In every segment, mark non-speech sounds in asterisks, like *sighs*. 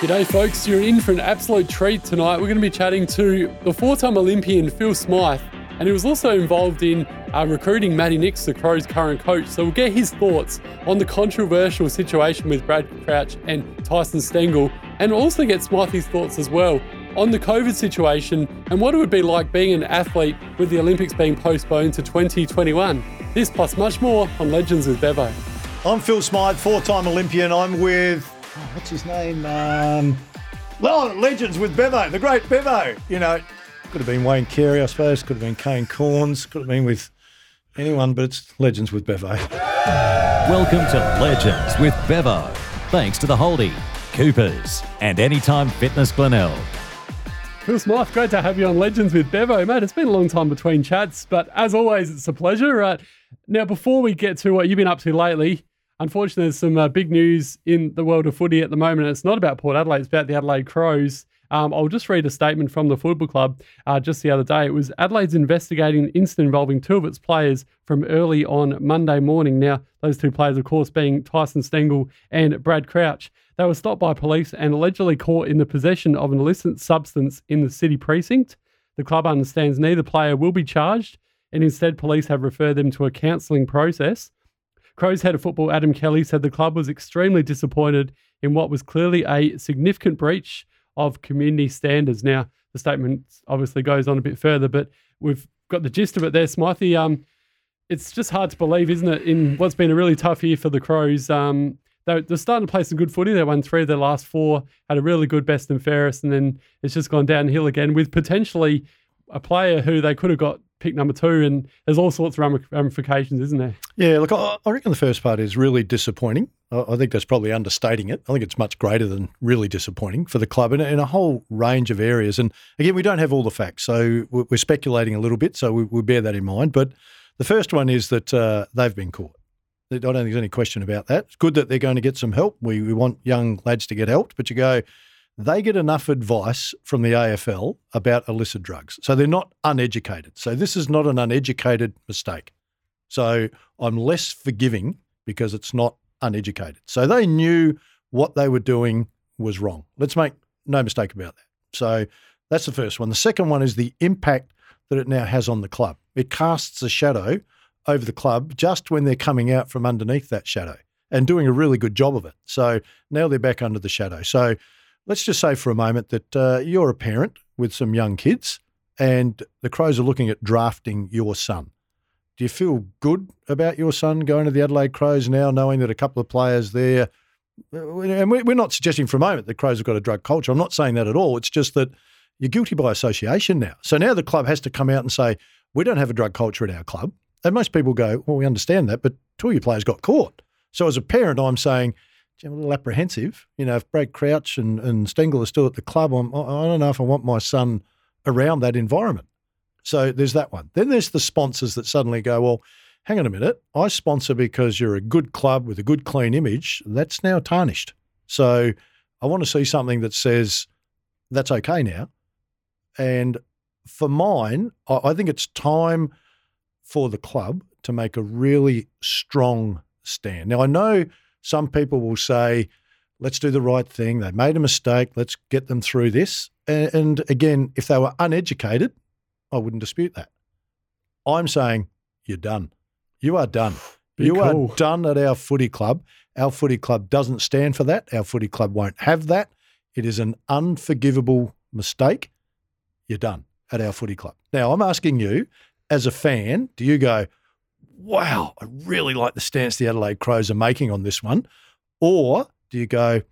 G'day, folks. You're in for an absolute treat tonight. We're going to be chatting to the four time Olympian Phil Smyth, and he was also involved in uh, recruiting Matty Nicks, the Crows' current coach. So we'll get his thoughts on the controversial situation with Brad Crouch and Tyson Stengel, and also get Smythy's thoughts as well on the COVID situation and what it would be like being an athlete with the Olympics being postponed to 2021. This plus much more on Legends with Bevo. I'm Phil Smyth, four-time Olympian. I'm with what's his name? Um, well, Legends with Bevo, the great Bevo. You know, could have been Wayne Carey, I suppose. Could have been Kane Cornes. Could have been with anyone, but it's Legends with Bevo. Welcome to Legends with Bevo. Thanks to the Holdy, Coopers, and Anytime Fitness Glenelg. Phil Smyth, great to have you on Legends with Bevo, mate. It's been a long time between chats, but as always, it's a pleasure. Uh, now, before we get to what you've been up to lately, unfortunately, there's some uh, big news in the world of footy at the moment. It's not about Port Adelaide, it's about the Adelaide Crows. Um, I'll just read a statement from the Football Club uh, just the other day. It was Adelaide's investigating an incident involving two of its players from early on Monday morning. Now, those two players, of course, being Tyson Stengel and Brad Crouch. They were stopped by police and allegedly caught in the possession of an illicit substance in the city precinct. The club understands neither player will be charged, and instead, police have referred them to a counselling process. Crows head of football Adam Kelly said the club was extremely disappointed in what was clearly a significant breach of community standards. Now, the statement obviously goes on a bit further, but we've got the gist of it there, Smythy. Um, it's just hard to believe, isn't it, in what's been a really tough year for the Crows. Um, they're, they're starting to play some good footy. They won three of their last four, had a really good best and fairest, and then it's just gone downhill again with potentially a player who they could have got pick number two, and there's all sorts of ramifications, isn't there? Yeah, look, I, reckon the first part is really disappointing. I, think that's probably understating it. I think it's much greater than really disappointing for the club in, in a whole range of areas. And again, we don't have all the facts, so we're speculating a little bit, so we, we bear that in mind. But the first one is that uh, they've been caught. I don't think there's any question about that. It's good that they're going to get some help. We, we want young lads to get helped, but you go, they get enough advice from the AFL about illicit drugs. So they're not uneducated. So this is not an uneducated mistake. So I'm less forgiving because it's not uneducated. So they knew what they were doing was wrong. Let's make no mistake about that. So that's the first one. The second one is the impact that it now has on the club. It casts a shadow over the club just when they're coming out from underneath that shadow and doing a really good job of it. So now they're back under the shadow. So let's just say for a moment that uh, you're a parent with some young kids and the Crows are looking at drafting your son. Do you feel good about your son going to the Adelaide Crows now, knowing that a couple of players there, and we're not suggesting for a moment that Crows have got a drug culture. I'm not saying that at all. It's just that you're guilty by association now. So now the club has to come out and say, we don't have a drug culture in our club. And most people go, well, we understand that, but two of your players got caught. So as a parent, I'm saying, I'm a little apprehensive. You know, if Brad Crouch and, and Stengel are still at the club, I'm, I don't know if I want my son around that environment. So there's that one. Then there's the sponsors that suddenly go, well, hang on a minute. I sponsor because you're a good club with a good, clean image. That's now tarnished. So I want to see something that says that's okay now. And for mine, I think it's time for the club to make a really strong stand. Now, I know some people will say, let's do the right thing. They made a mistake. Let's get them through this. And, and again, if they were uneducated, I wouldn't dispute that. I'm saying you're done. You are done. *sighs* Be you cool. are done at our footy club. Our footy club doesn't stand for that. Our footy club won't have that. It is an unforgivable mistake. You're done at our footy club. Now, I'm asking you, as a fan, do you go, wow, I really like the stance the Adelaide Crows are making on this one? Or do you go,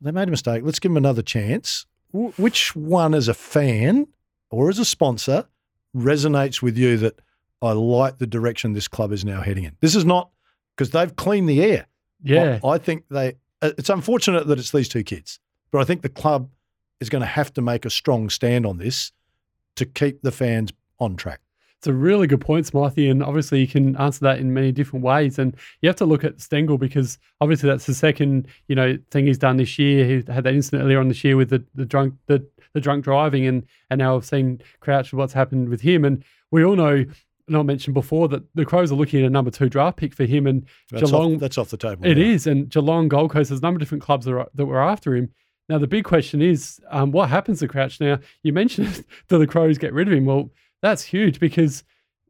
they made a mistake, let's give them another chance? which one, as a fan or as a sponsor, resonates with you that I like the direction this club is now heading in? This is not because they've cleaned the air. Yeah. I, I think they, uh, it's unfortunate that it's these two kids, but I think the club is going to have to make a strong stand on this to keep the fans on track. It's a really good point, Smythy, and obviously you can answer that in many different ways. And you have to look at Stengel because obviously that's the second, you know, thing he's done this year. He had that incident earlier on this year with the, the drunk the, the drunk driving, and and now I've seen Crouch what's happened with him. And we all know, and I mentioned before that the Crows are looking at a number two draft pick for him, and that's Geelong. Off, that's off the table. It is, and Geelong, Gold Coast, there's a number of different clubs that, are, that were after him. Now, the big question is um, what happens to Crouch now? You mentioned *laughs* do the Crows get rid of him? Well, that's huge because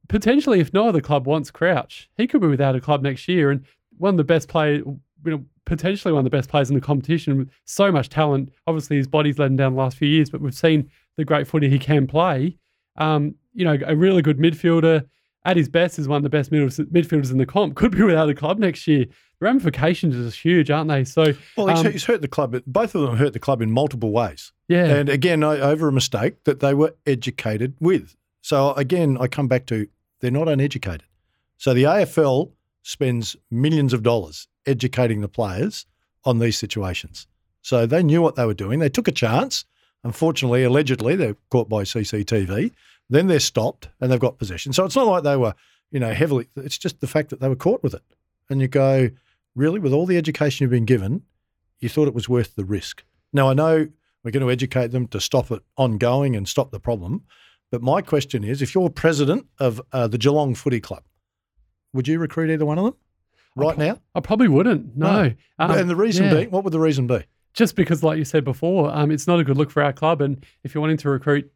potentially, if no other club wants Crouch, he could be without a club next year. And one of the best players, you know, potentially one of the best players in the competition with so much talent. Obviously, his body's let him down the last few years, but we've seen the great footy he can play. Um, you know, a really good midfielder at his best is one of the best midfielders in the comp. Could be without a club next year. The ramifications are huge, aren't they? So, well, he's, um, he's hurt the club. Both of them hurt the club in multiple ways. Yeah, and again, over a mistake that they were educated with. So again, I come back to they're not uneducated. So the AFL spends millions of dollars educating the players on these situations. So they knew what they were doing. They took a chance. Unfortunately, allegedly, they're caught by CCTV. Then they're stopped and they've got possession. So it's not like they were, you know, heavily. It's just the fact that they were caught with it. And you go, really, with all the education you've been given, you thought it was worth the risk. Now, I know we're going to educate them to stop it ongoing and stop the problem. But my question is if you're president of uh, the Geelong Footy Club, would you recruit either one of them right I now? I probably wouldn't, no. no. Um, and the reason yeah. being, what would the reason be? Just because, like you said before, um, it's not a good look for our club. And if you're wanting to recruit,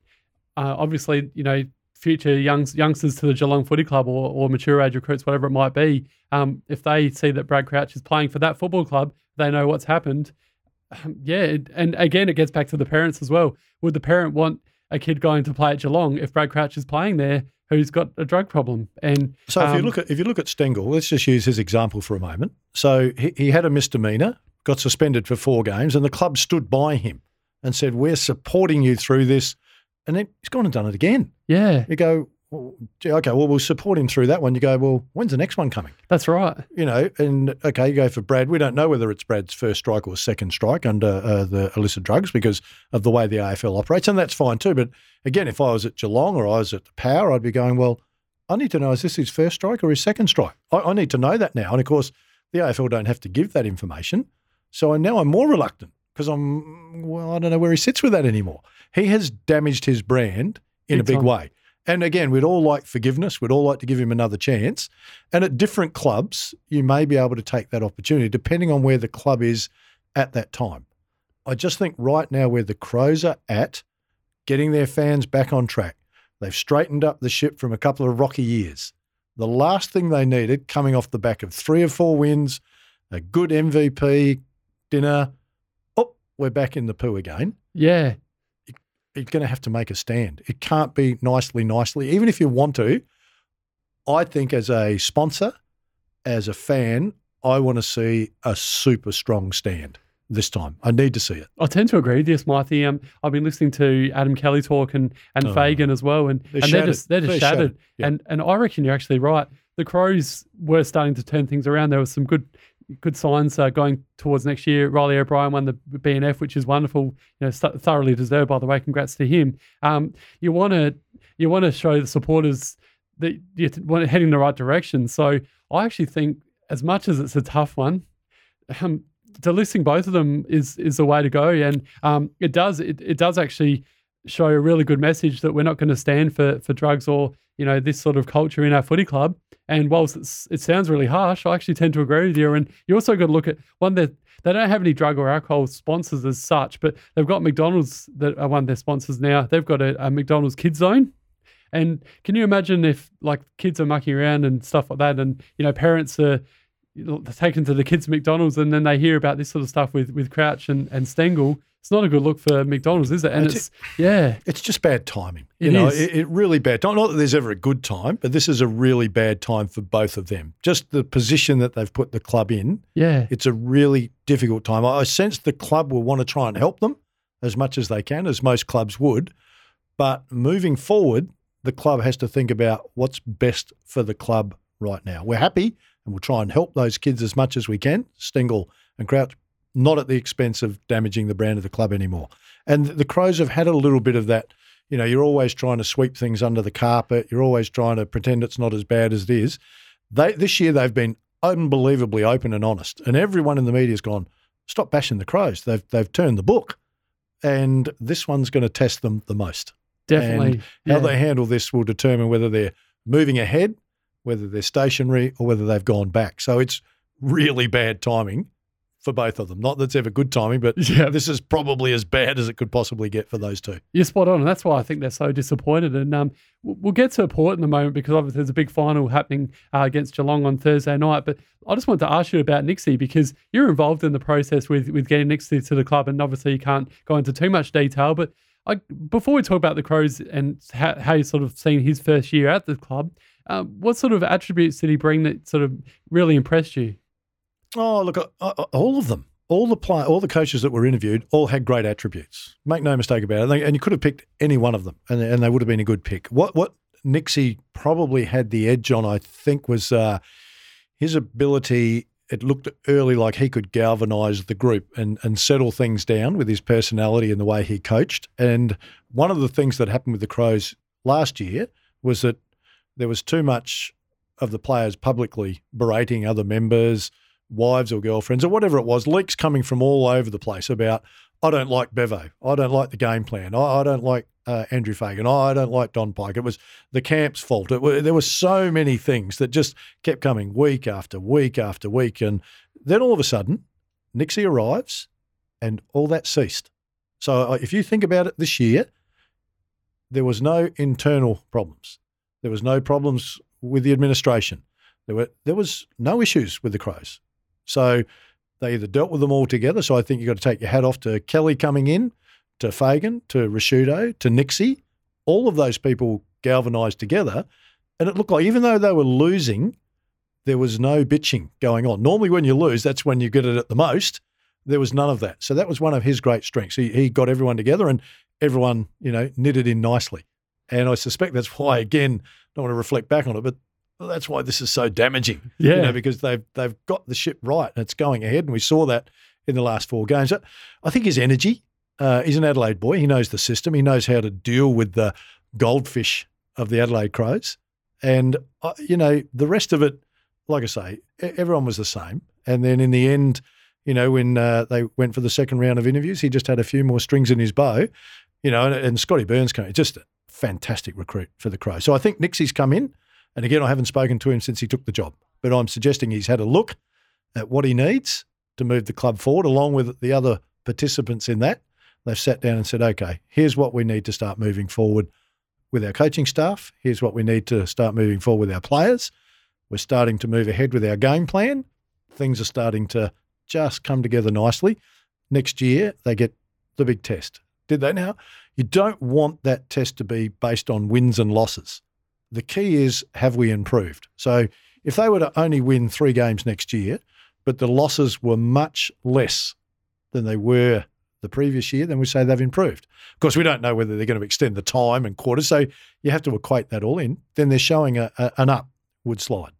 uh, obviously, you know, future young, youngsters to the Geelong Footy Club or, or mature age recruits, whatever it might be, um, if they see that Brad Crouch is playing for that football club, they know what's happened. Um, yeah, and again, it gets back to the parents as well. Would the parent want a kid going to play at Geelong if Brad Crouch is playing there who's got a drug problem? And so, if um, you look at if you look at Stengel, let's just use his example for a moment. So he, he had a misdemeanor, got suspended for four games, and the club stood by him and said, "We're supporting you through this." And then he's gone and done it again. Yeah. You go, well, okay, well, we'll support him through that one. You go, well, when's the next one coming? That's right. You know, and okay, you go for Brad. We don't know whether it's Brad's first strike or second strike under uh, the illicit drugs because of the way the AFL operates, and that's fine too. But again, if I was at Geelong or I was at the Power, I'd be going, well, I need to know is this his first strike or his second strike? I, I need to know that now. And of course, the AFL don't have to give that information. So now I'm more reluctant because I'm, well, I don't know where he sits with that anymore. He has damaged his brand in big a big time. way. And again, we'd all like forgiveness. We'd all like to give him another chance. And at different clubs, you may be able to take that opportunity depending on where the club is at that time. I just think right now where the Crows are at, getting their fans back on track, they've straightened up the ship from a couple of rocky years. The last thing they needed, coming off the back of three or four wins, a good MVP dinner, oh, we're back in the poo again. Yeah you're going to have to make a stand. It can't be nicely, nicely. Even if you want to, I think as a sponsor, as a fan, I want to see a super strong stand this time. I need to see it. I tend to agree with you, Smithy. Um, I've been listening to Adam Kelly talk and, and oh, Fagan as well, and they're, and they're just they're just they're shattered. shattered. Yeah. And and I reckon you're actually right. The Crows were starting to turn things around. There was some good good signs uh, going towards next year. Reilly O'Brien won the BNF, which is wonderful. You know, st- thoroughly deserved, by the way. Congrats to him. Um, you want to you want to show the supporters that you're heading in the right direction. So I actually think, as much as it's a tough one, um, delisting both of them is is the way to go, and um, it does it, it does actually show a really good message that we're not going to stand for for drugs or you know this sort of culture in our footy club. And whilst it sounds really harsh, I actually tend to agree with you. And you also got to look at one that they don't have any drug or alcohol sponsors as such, but they've got McDonald's that are one of their sponsors now. They've got a, a McDonald's Kids Zone. And can you imagine if like kids are mucking around and stuff like that, and you know parents are taken to the kids' McDonald's, and then they hear about this sort of stuff with with Crouch and and Stengel, it's not a good look for McDonald's, is it? And it's, it's yeah, it's just bad timing. You know, is. It, it, really bad. Not, not that there's ever a good time, but this is a really bad time for both of them. Just the position that they've put the club in. Yeah, it's a really difficult time. I, I sense the club will want to try and help them as much as they can, as most clubs would. But moving forward, the club has to think about what's best for the club right now. We're happy and we'll try and help those kids as much as we can. Stengel and Crouch not at the expense of damaging the brand of the club anymore. And the Crows have had a little bit of that. You know, you're always trying to sweep things under the carpet. You're always trying to pretend it's not as bad as it is. They this year they've been unbelievably open and honest, and everyone in the media has gone, "Stop bashing the Crows." They've they've turned the book, and this one's going to test them the most. Definitely, and yeah. how they handle this will determine whether they're moving ahead, whether they're stationary, or whether they've gone back. So it's really bad timing for both of them. Not that it's ever good timing, but Yeah. this is probably as bad as it could possibly get for those two. You're spot on, and that's why I think they're so disappointed. And um, we'll get to Port in a moment because obviously there's a big final happening uh, against Geelong on Thursday night. But I just wanted to ask you about Nixie because you're involved in the process with with getting Nixie to the club, and obviously you can't go into too much detail. But I, before we talk about the Crows and how, how you sort of seen his first year at the club, um, what sort of attributes did he bring that sort of really impressed you? Oh, look, uh, uh, all of them, all the play, all the coaches that were interviewed, all had great attributes. Make no mistake about it. And, they, and you could have picked any one of them, and, and they would have been a good pick. What what Nixie probably had the edge on, I think, was uh, his ability. It looked early like he could galvanise the group and and settle things down with his personality and the way he coached. And one of the things that happened with the Crows last year was that there was too much of the players publicly berating other members wives or girlfriends or whatever it was, leaks coming from all over the place about, I don't like Bevo. I don't like the game plan. I, I don't like uh, Andrew Fagan. I don't like Don Pyke. It was the camp's fault. It, there were so many things that just kept coming week after week after week. And then all of a sudden, Nixie arrives and all that ceased. So uh, if you think about it this year, there was no internal problems. There was no problems with the administration. There were there was no issues with the Crows. So they either dealt with them all together. So I think you've got to take your hat off to Kelly coming in, to Fagan, to Rashudo, to Nixie. All of those people galvanised together. And it looked like even though they were losing, there was no bitching going on. Normally, when you lose, that's when you get it at the most. There was none of that. So that was one of his great strengths. He, he got everyone together and everyone, you know, knitted in nicely. And I suspect that's why, again, I don't want to reflect back on it, but that's why this is so damaging. Yeah. You know, because they've they've got the ship right and it's going ahead. And we saw that in the last four games. I- think his energy, uh, he's an Adelaide boy. He knows the system. He knows how to deal with the goldfish of the Adelaide Crows. And, uh, you know, the rest of it, like I say, everyone was the same. And then in the end, you know, when uh, they went for the second round of interviews, he just had a few more strings in his bow, you know, and, and Scotty Burns came, just fantastic recruit for the Crows. So I think Nixie's come in. And again, I haven't spoken to him since he took the job, but I'm suggesting he's had a look at what he needs to move the club forward, along with the other participants in that. They've sat down and said, okay, here's what we need to start moving forward with our coaching staff. Here's what we need to start moving forward with our players. We're starting to move ahead with our game plan. Things are starting to just come together nicely. Next year, they get the big test. Did they now? You don't want that test to be based on wins and losses. The key is have we improved? So if they were to only win three games next year, but the losses were much less than they were the previous year, then we say they've improved. Of course, we don't know whether they're going to extend the time and quarters, so you have to equate that all in. Then they're showing a, a, an upward slide.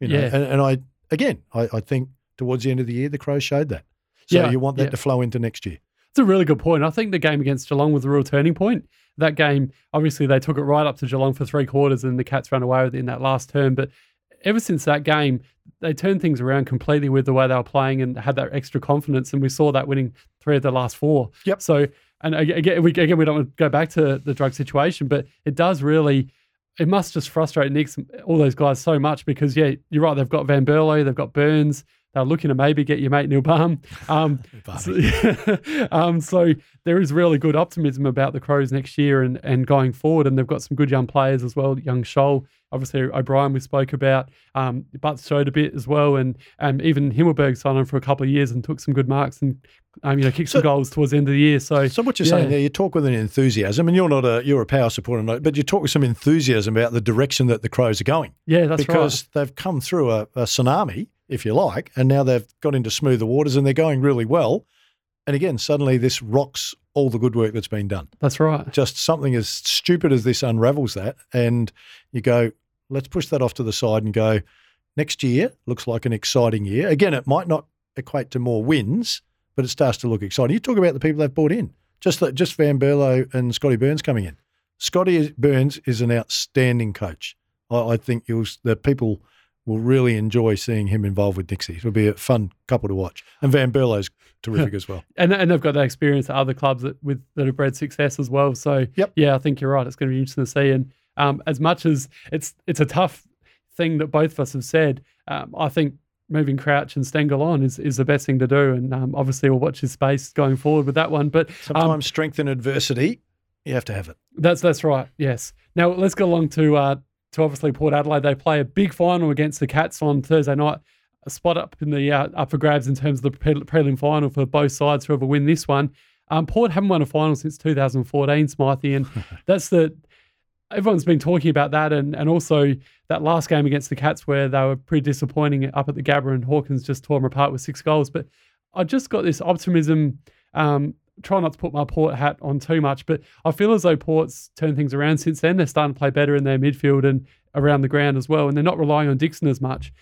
You know, Yeah. and, and I again, I, I think towards the end of the year, the Crows showed that. So Yeah, you want that yeah. to flow into next year. It's a really good point. I think the game against Geelong was a real turning point. That game, obviously, they took it right up to Geelong for three quarters, and the Cats ran away with it in that last term. But ever since that game, they turned things around completely with the way they were playing and had that extra confidence. And we saw that winning three of the last four. Yep. So, and again, we, again, we don't want to go back to the drug situation, but it does really. It must just frustrate Nick's all those guys so much because yeah, you're right. They've got Van Berlo, they've got Burns. They're looking to maybe get your mate Neil Balme. Um, *laughs* so, *laughs* um, so there is really good optimism about the Crows next year and, and going forward. And they've got some good young players as well. Young Sholl, obviously O'Brien we spoke about, um, Butts showed a bit as well. And um, even Himmelberg signed on for a couple of years and took some good marks and um, you know kicked some goals towards the end of the year. So, So what you're yeah. saying there, you talk with an enthusiasm, and you're not a you're a power supporter, but you talk with some enthusiasm about the direction that the Crows are going yeah, that's because right. they've come through a, a tsunami, if you like, and now they've got into smoother waters and they're going really well. And again, suddenly this rocks all the good work that's been done. That's right. Just something as stupid as this unravels that, and you go, let's push that off to the side and go. Next year looks like an exciting year. Again, it might not equate to more wins, but it starts to look exciting. You talk about the people they've brought in, just that, just Van Berlo and Scotty Burns coming in. Scotty Burns is an outstanding coach. I, I think you'll the people will really enjoy seeing him involved with Nixie. It'll be a fun couple to watch, and Van Berlo's terrific *laughs* as well. And, and they've got that experience at other clubs that with that have bred success as well. So Yep. yeah, I think you're right. It's going to be interesting to see. And um, as much as it's it's a tough thing that both of us have said, um, I think moving Crouch and Stengel on is, is the best thing to do. And um, obviously, we'll watch his space going forward with that one. But um, sometimes strength in adversity, you have to have it. That's that's right. Yes. Now let's go along to uh, to obviously Port Adelaide. They play a big final against the Cats on Thursday night. A spot up in the uh, up for grabs in terms of the prelim final for both sides. Whoever win this one. Um, Port haven't won a final since 2014, Smithy, and *laughs* that's the everyone's been talking about that, and and also that last game against the Cats where they were pretty disappointing up at the Gabba, and Hawkins just tore them apart with six goals. But I just got this optimism. Um, try not to put my Port hat on too much, but I feel as though Port's turned things around since then. They're starting to play better in their midfield and around the ground as well, and they're not relying on Dixon as much.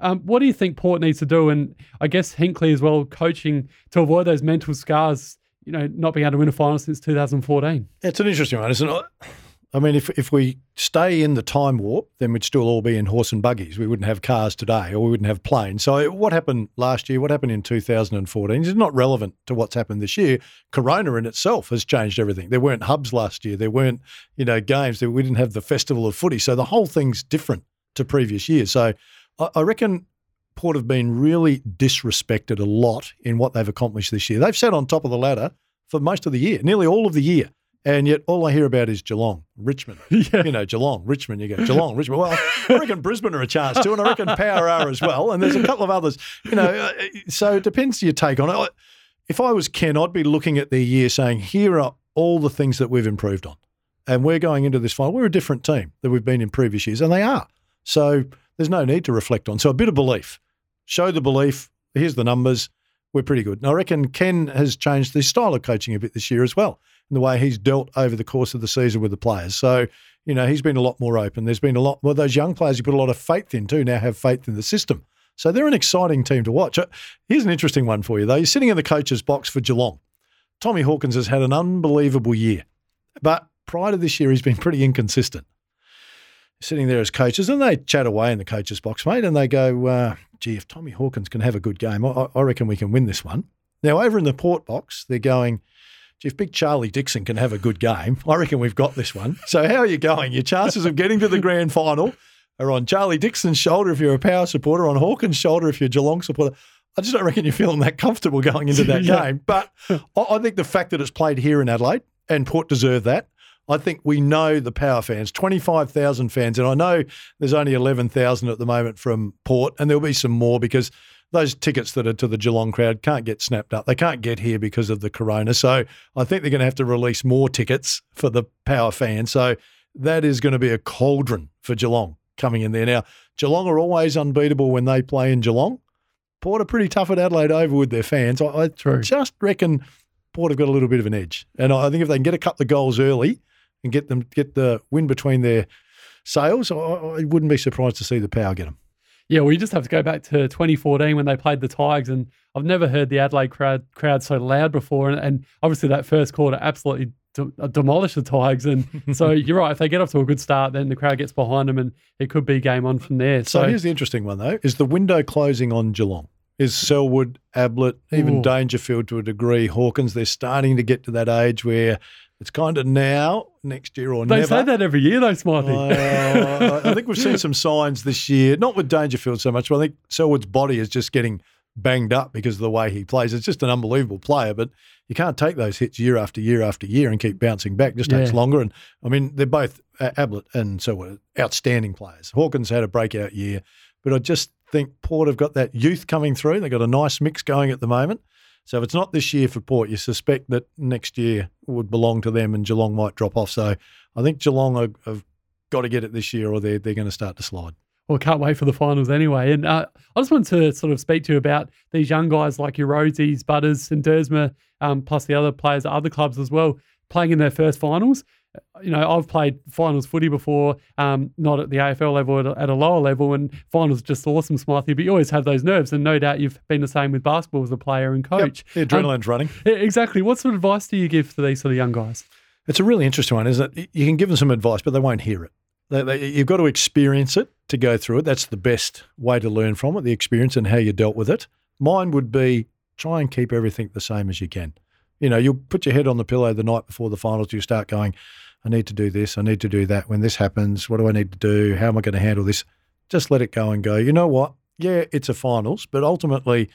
Um, what do you think Port needs to do? And I guess Hinkley as well, coaching to avoid those mental scars, you know, not being able to win a final since 2014. It's an interesting one, isn't it? I mean, if if we stay in the time warp, then we'd still all be in horse and buggies. We wouldn't have cars today, or we wouldn't have planes. So, what happened last year? What happened in 2014 is not relevant to what's happened this year. Corona in itself has changed everything. There weren't hubs last year. There weren't, you know, games. We didn't have the festival of footy. So the whole thing's different to previous years. So, I, I reckon Port have been really disrespected a lot in what they've accomplished this year. They've sat on top of the ladder for most of the year, nearly all of the year. And yet, all I hear about is Geelong, Richmond. *laughs* Yeah. You know, Geelong, Richmond. You go Geelong, Richmond. Well, I reckon Brisbane are a chance too, and I reckon Power are as well. And there's a couple of others. You know, uh, so it depends your take on it. If I was Ken, I'd be looking at their year, saying, "Here are all the things that we've improved on, and we're going into this final. We're a different team than we've been in previous years, and they are. So there's no need to reflect on. So a bit of belief, show the belief. Here's the numbers. We're pretty good. And I reckon Ken has changed his style of coaching a bit this year as well in the way he's dealt over the course of the season with the players. So, you know, he's been a lot more open. There's been a lot, well, those young players you put a lot of faith in too now have faith in the system. So they're an exciting team to watch. Uh, here's an interesting one for you, though. You're sitting in the coach's box for Geelong. Tommy Hawkins has had an unbelievable year, but prior to this year, he's been pretty inconsistent. Sitting there as coaches, and they chat away in the coach's box, mate, and they go, uh, gee, if Tommy Hawkins can have a good game, I, I reckon we can win this one. Now, over in the port box, they're going, if Big Charlie Dixon can have a good game, I reckon we've got this one. So how are you going? Your chances of getting to the grand final are on Charlie Dixon's shoulder if you're a power supporter, on Hawkins' shoulder if you're a Geelong supporter. I just don't reckon you're feeling that comfortable going into that *laughs* Yeah. game. But I I think the fact that it's played here in Adelaide and Port deserve that. I think we know the power fans, 25,000 fans, and I know there's only 11,000 at the moment from Port, and there'll be some more because those tickets that are to the Geelong crowd can't get snapped up. They can't get here because of the corona. So I think they're going to have to release more tickets for the power fans. So that is going to be a cauldron for Geelong coming in there. Now, Geelong are always unbeatable when they play in Geelong. Port are pretty tough at Adelaide over with their fans. I, I just reckon Port have got a little bit of an edge. And I think if they can get a couple of goals early and get them get the win between their sails, I, I wouldn't be surprised to see the power get them. Yeah, we just have to go back to 2014 when they played the Tigers, and I've never heard the Adelaide crowd crowd so loud before. And, and obviously, that first quarter absolutely de- demolished the Tigers. And *laughs* so you're right. If they get off to a good start, then the crowd gets behind them, and it could be game on from there. So, So, here's the interesting one though: is the window closing on Geelong? Is Selwood, Ablett, even Ooh. Dangerfield to a degree, Hawkins? They're starting to get to that age where it's kind of now, next year or they never. say that every year, though, Smarty. Uh, I think we've seen some signs this year, not with Dangerfield so much, but I think Selwood's body is just getting banged up because of the way he plays. It's just an unbelievable player, but you can't take those hits year after year after year and keep bouncing back. It just takes Yeah. longer. And I mean, they're both uh, Ablett and Selwood outstanding players. Hawkins had a breakout year, but I just think Port have got that youth coming through. They've got a nice mix going at the moment. So if it's not this year for Port, you suspect that next year would belong to them and Geelong might drop off. So I think Geelong have, have got to get it this year or they're, they're going to start to slide. Well, can't wait for the finals anyway. And uh, I just want to sort of speak to you about these young guys like your Rozees, Butters, and Duursma, um, plus the other players at other clubs as well, playing in their first finals. You know, I've played finals footy before, um, not at the AFL level, at a, at a lower level, and finals just awesome, Smithy. But you always have those nerves, and no doubt you've been the same with basketball as a player and coach. Yep, the Um, adrenaline's running. exactly. What sort of advice do you give to these sort of young guys? It's a really interesting one, isn't it? You can give them some advice, but they won't hear it. They, they, you've got to experience it to go through it. That's the best way to learn from it, the experience and how you dealt with it. Mine would be try and keep everything the same as you can. You know, you'll put your head on the pillow the night before the finals. You start going, I need to do this. I need to do that. When this happens, what do I need to do? How am I going to handle this? Just let it go and go. You know what? yeah, it's a finals, but ultimately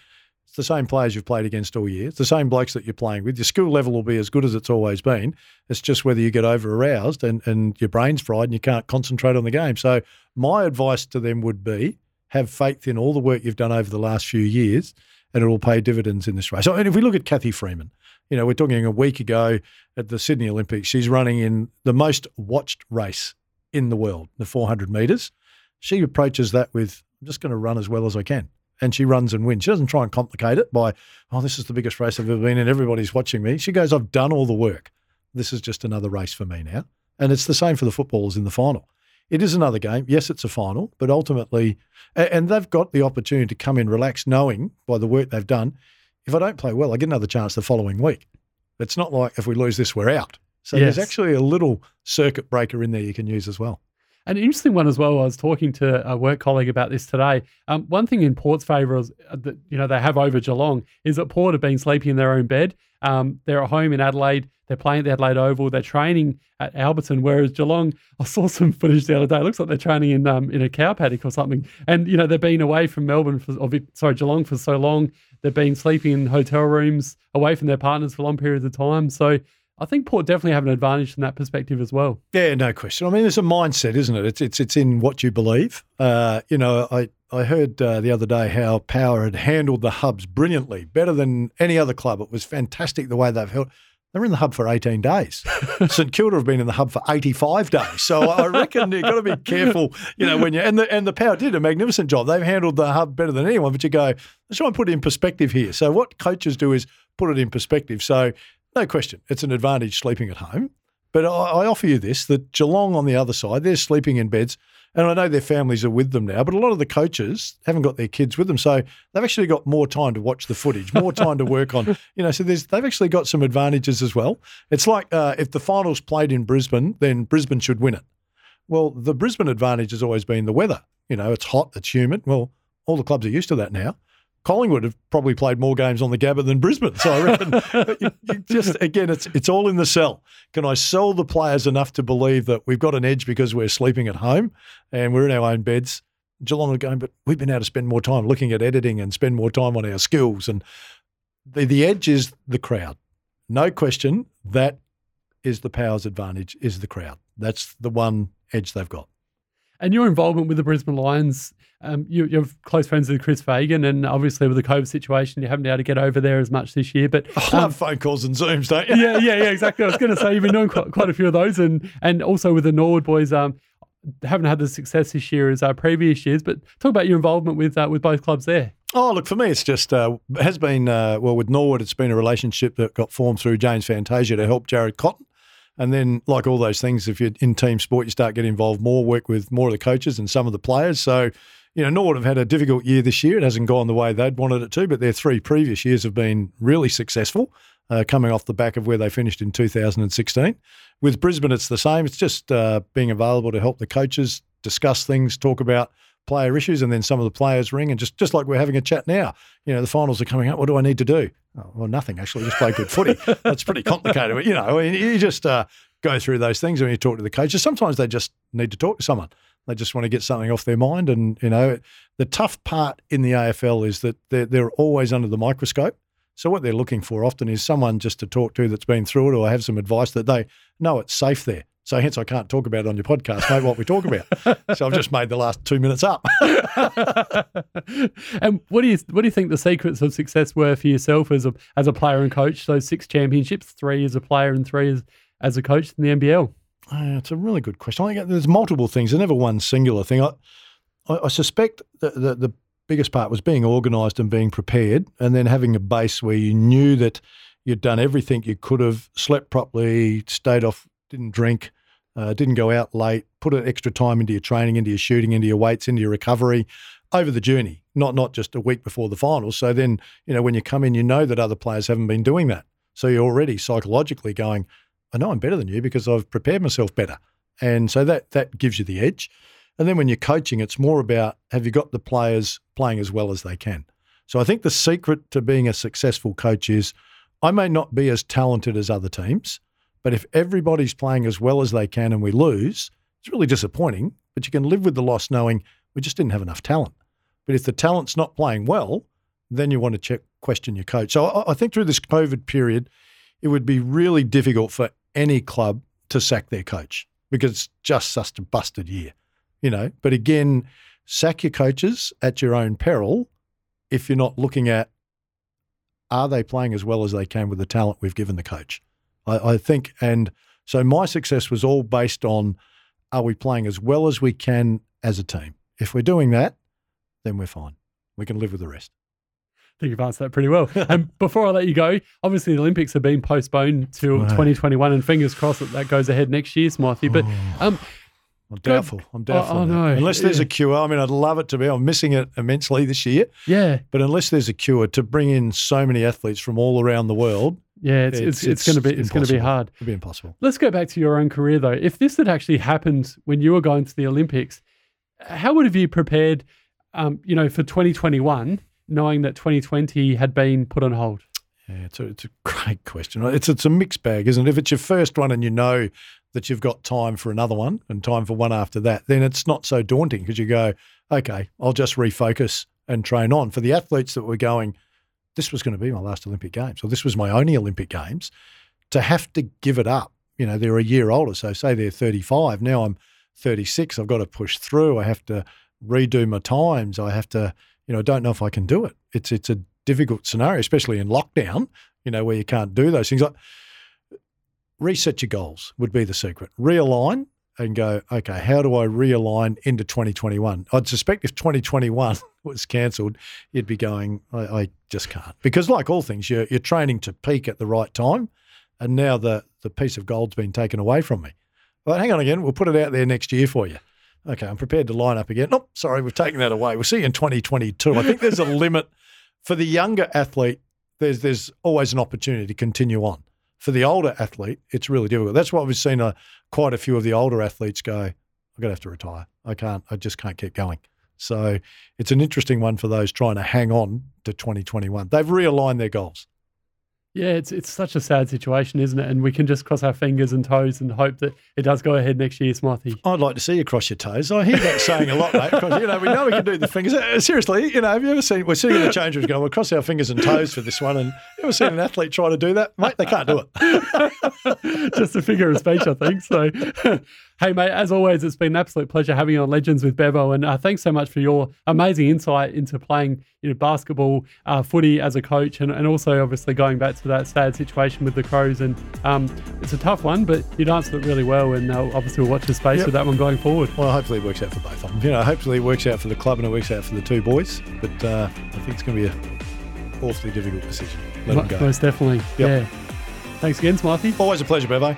it's the same players you've played against all year. It's the same blokes that you're playing with. Your skill level will be as good as it's always been. It's just whether you get over aroused and, and your brain's fried and you can't concentrate on the game. So my advice to them would be have faith in all the work you've done over the last few years and it will pay dividends in this race. So, and if we look at Cathy Freeman, you know, we're talking a week ago at the Sydney Olympics, she's running in the most watched race in the world, the 400 metres. She approaches that with, I'm just going to run as well as I can. And she runs and wins. She doesn't try and complicate it by, oh, this is the biggest race I've ever been in. Everybody's watching me. She goes, I've done all the work. This is just another race for me now. And it's the same for the footballers in the final. It is another game. Yes, it's a final, but ultimately, and they've got the opportunity to come in relaxed, knowing by the work they've done, if I don't play well, I get another chance the following week. It's not like if we lose this, we're out. So yes. there's actually a little circuit breaker in there you can use as well. An interesting one as well. I was talking to a work colleague about this today. Um, one thing in Port's favour is uh, that you know they have over Geelong is that Port have been sleeping in their own bed. Um, they're at home in Adelaide. They're playing at the Adelaide Oval. They're training at Alberton, whereas Geelong, *laughs* I saw some footage the other day. It looks like they're training in um, in a cow paddock or something. And you know they've been away from Melbourne for, or sorry Geelong for so long. They've been sleeping in hotel rooms, away from their partners for long periods of time. So I think Port definitely have an advantage from that perspective as well. Yeah, no question. I mean, it's a mindset, isn't it? It's it's it's in what you believe. Uh, you know, I I heard uh, the other day how Power had handled the hubs brilliantly, better than any other club. It was fantastic the way they've held. They were in the hub for 18 days. *laughs* St Kilda have been in the hub for 85 days. So I reckon you've got to be careful, you know, when you and the and the power did a magnificent job. They've handled the hub better than anyone. But you go, let's try and put it in perspective here. So what coaches do is put it in perspective. So no question, it's an advantage sleeping at home. But I, I offer you this: that Geelong on the other side, they're sleeping in beds. And I know their families are with them now, but a lot of the coaches haven't got their kids with them. So they've actually got more time to watch the footage, more time to work on, *laughs* you know, so there's, they've actually got some advantages as well. It's like uh, if the finals played in Brisbane, then Brisbane should win it. Well, the Brisbane advantage has always been the weather. You know, it's hot, it's humid. Well, all the clubs are used to that now. Collingwood have probably played more games on the Gabba than Brisbane. So I reckon *laughs* just again, it's it's all in the sell. Can I sell the players enough to believe that we've got an edge because we're sleeping at home and we're in our own beds? Geelong are going, but we've been able to spend more time looking at editing and spend more time on our skills. And the the edge is the crowd, no question. That is the powers advantage. Is the crowd. That's the one edge they've got. And your involvement with the Brisbane Lions, um, you, are close friends with Chris Fagan, and obviously with the COVID situation, you haven't been able to get over there as much this year. But *laughs* I love um, phone calls and Zooms, don't you? Yeah, yeah, yeah, exactly. I was going to say you've been doing quite, quite, a few of those, and and also with the Norwood boys, um, haven't had the success this year as our previous years. But talk about your involvement with uh, with both clubs there. Oh, look, for me, it's just uh, has been uh, well with Norwood. It's been a relationship that got formed through James Fantasia to help Jared Cotton. And then, like all those things, if you're in team sport, you start getting involved more, work with more of the coaches and some of the players. So, you know, Norwood have had a difficult year this year. It hasn't gone the way they'd wanted it to, but their three previous years have been really successful, uh, coming off the back of where they finished in 2016. With Brisbane, it's the same. It's just uh, being available to help the coaches discuss things, talk about player issues, and then some of the players ring, and just just like we're having a chat now. You know, the finals are coming up. What do I need to do? Oh, well, nothing actually. Just play good footy. *laughs* That's pretty complicated. But, you know, you just uh, go through those things when you talk to the coaches. Sometimes they just need to talk to someone. They just want to get something off their mind. And you know, the tough part in the AFL is that they're, they're always under the microscope. So what they're looking for often is someone just to talk to that's been through it or have some advice that they know it's safe there. So hence I can't talk about it on your podcast, mate, what we talk about. *laughs* so I've just made the last two minutes up. *laughs* and what do you what do you think the secrets of success were for yourself as a as a player and coach? Those six championships, three as a player and three as as a coach in the NBL. Uh, it's a really good question. I think there's multiple things. There's never one singular thing. I I, I suspect that the, the biggest part was being organised and being prepared, and then having a base where you knew that you'd done everything you could have, slept properly, stayed off didn't drink, uh, didn't go out late, put an extra time into your training, into your shooting, into your weights, into your recovery over the journey, not not just a week before the finals. So then, you know, when you come in, you know that other players haven't been doing that. So you're already psychologically going, I know I'm better than you because I've prepared myself better. And so that that gives you the edge. And then when you're coaching, it's more about have you got the players playing as well as they can. So I think the secret to being a successful coach is I may not be as talented as other teams, but if everybody's playing as well as they can and we lose, it's really disappointing. But you can live with the loss knowing we just didn't have enough talent. But if the talent's not playing well, then you want to check question your coach. So I, I think through this COVID period, it would be really difficult for any club to sack their coach because it's just such a busted year, you know. But again, sack your coaches at your own peril if you're not looking at are they playing as well as they can with the talent we've given the coach. I, I think, and so my success was all based on are we playing as well as we can as a team. If we're doing that, then we're fine. We can live with the rest. Think you've answered that pretty well. *laughs* and before I let you go, obviously the Olympics have been postponed till Right. 2021, and fingers crossed that that goes ahead next year, Smithy. But um, I'm doubtful. I'm doubtful. oh, that. no. Unless there's Yeah. a cure. I mean, I'd love it to be. I'm missing it immensely this year. yeah, But unless there's a cure to bring in so many athletes from all around the world, yeah, it's it's, it's, going to be it's going to be hard. It'd be impossible. Let's go back to your own career though. If this had actually happened when you were going to the Olympics, how would have you prepared? Um, you know, for 2021, knowing that 2020 had been put on hold. Yeah, it's a, it's a great question. It's it's a mixed bag, isn't it? If it's your first one and you know that you've got time for another one and time for one after that, then it's not so daunting because you go, okay, I'll just refocus and train on. For the athletes that were going, this was going to be my last Olympic Games, or this was my only Olympic Games, to have to give it up. You know, they're a year older, so say they're 35. Now I'm 36. I've got to push through. I have to redo my times. I have to, you know, I don't know if I can do it. It's it's a difficult scenario, especially in lockdown. You know, where you can't do those things. Like reset your goals would be the secret. Realign and go. Okay, how do I realign into 2021? I'd suspect if 2021 *laughs* was cancelled, you'd be going. I, I just can't because, like all things, you're you're training to peak at the right time, and now the the piece of gold's been taken away from me. Well, hang on again. We'll put it out there next year for you. Okay, I'm prepared to line up again. Nope, sorry, we've taken that away. We'll see you in 2022. I think there's a *laughs* limit for the younger athlete. There's there's always an opportunity to continue on. For the older athlete, it's really difficult. That's why we've seen a, quite a few of the older athletes go. I'm going to have to retire. I can't. I just can't keep going. So it's an interesting one for those trying to hang on to 2021. They've realigned their goals. Yeah, it's it's such a sad situation, isn't it? And we can just cross our fingers and toes and hope that it does go ahead next year, Smithy. I'd like to see you cross your toes. I hear that saying a lot, mate. Because, you know, we know we can do the fingers. Uh, Seriously, you know, have you ever seen? We're sitting in the change room going, "We'll cross our fingers and toes for this one." And you ever seen an athlete try to do that, mate? They can't do it. *laughs* just a figure of speech, I think. So, *laughs* hey, mate, as always, it's been an absolute pleasure having you on Legends with Bevo. And uh, thanks so much for your amazing insight into playing you know, basketball, uh, footy as a coach, and, and also obviously going back to that sad situation with the Crows. And um, it's a tough one, but you'd answered it really well. And uh, obviously, we'll watch the space Yep. with that one going forward. Well, hopefully it works out for both of them. You know, hopefully it works out for the club and it works out for the two boys. But uh, I think it's going to be a awfully difficult decision. Let them go. Most definitely. Yep. Yeah. Thanks again, Smithy. Always a pleasure, Bevo.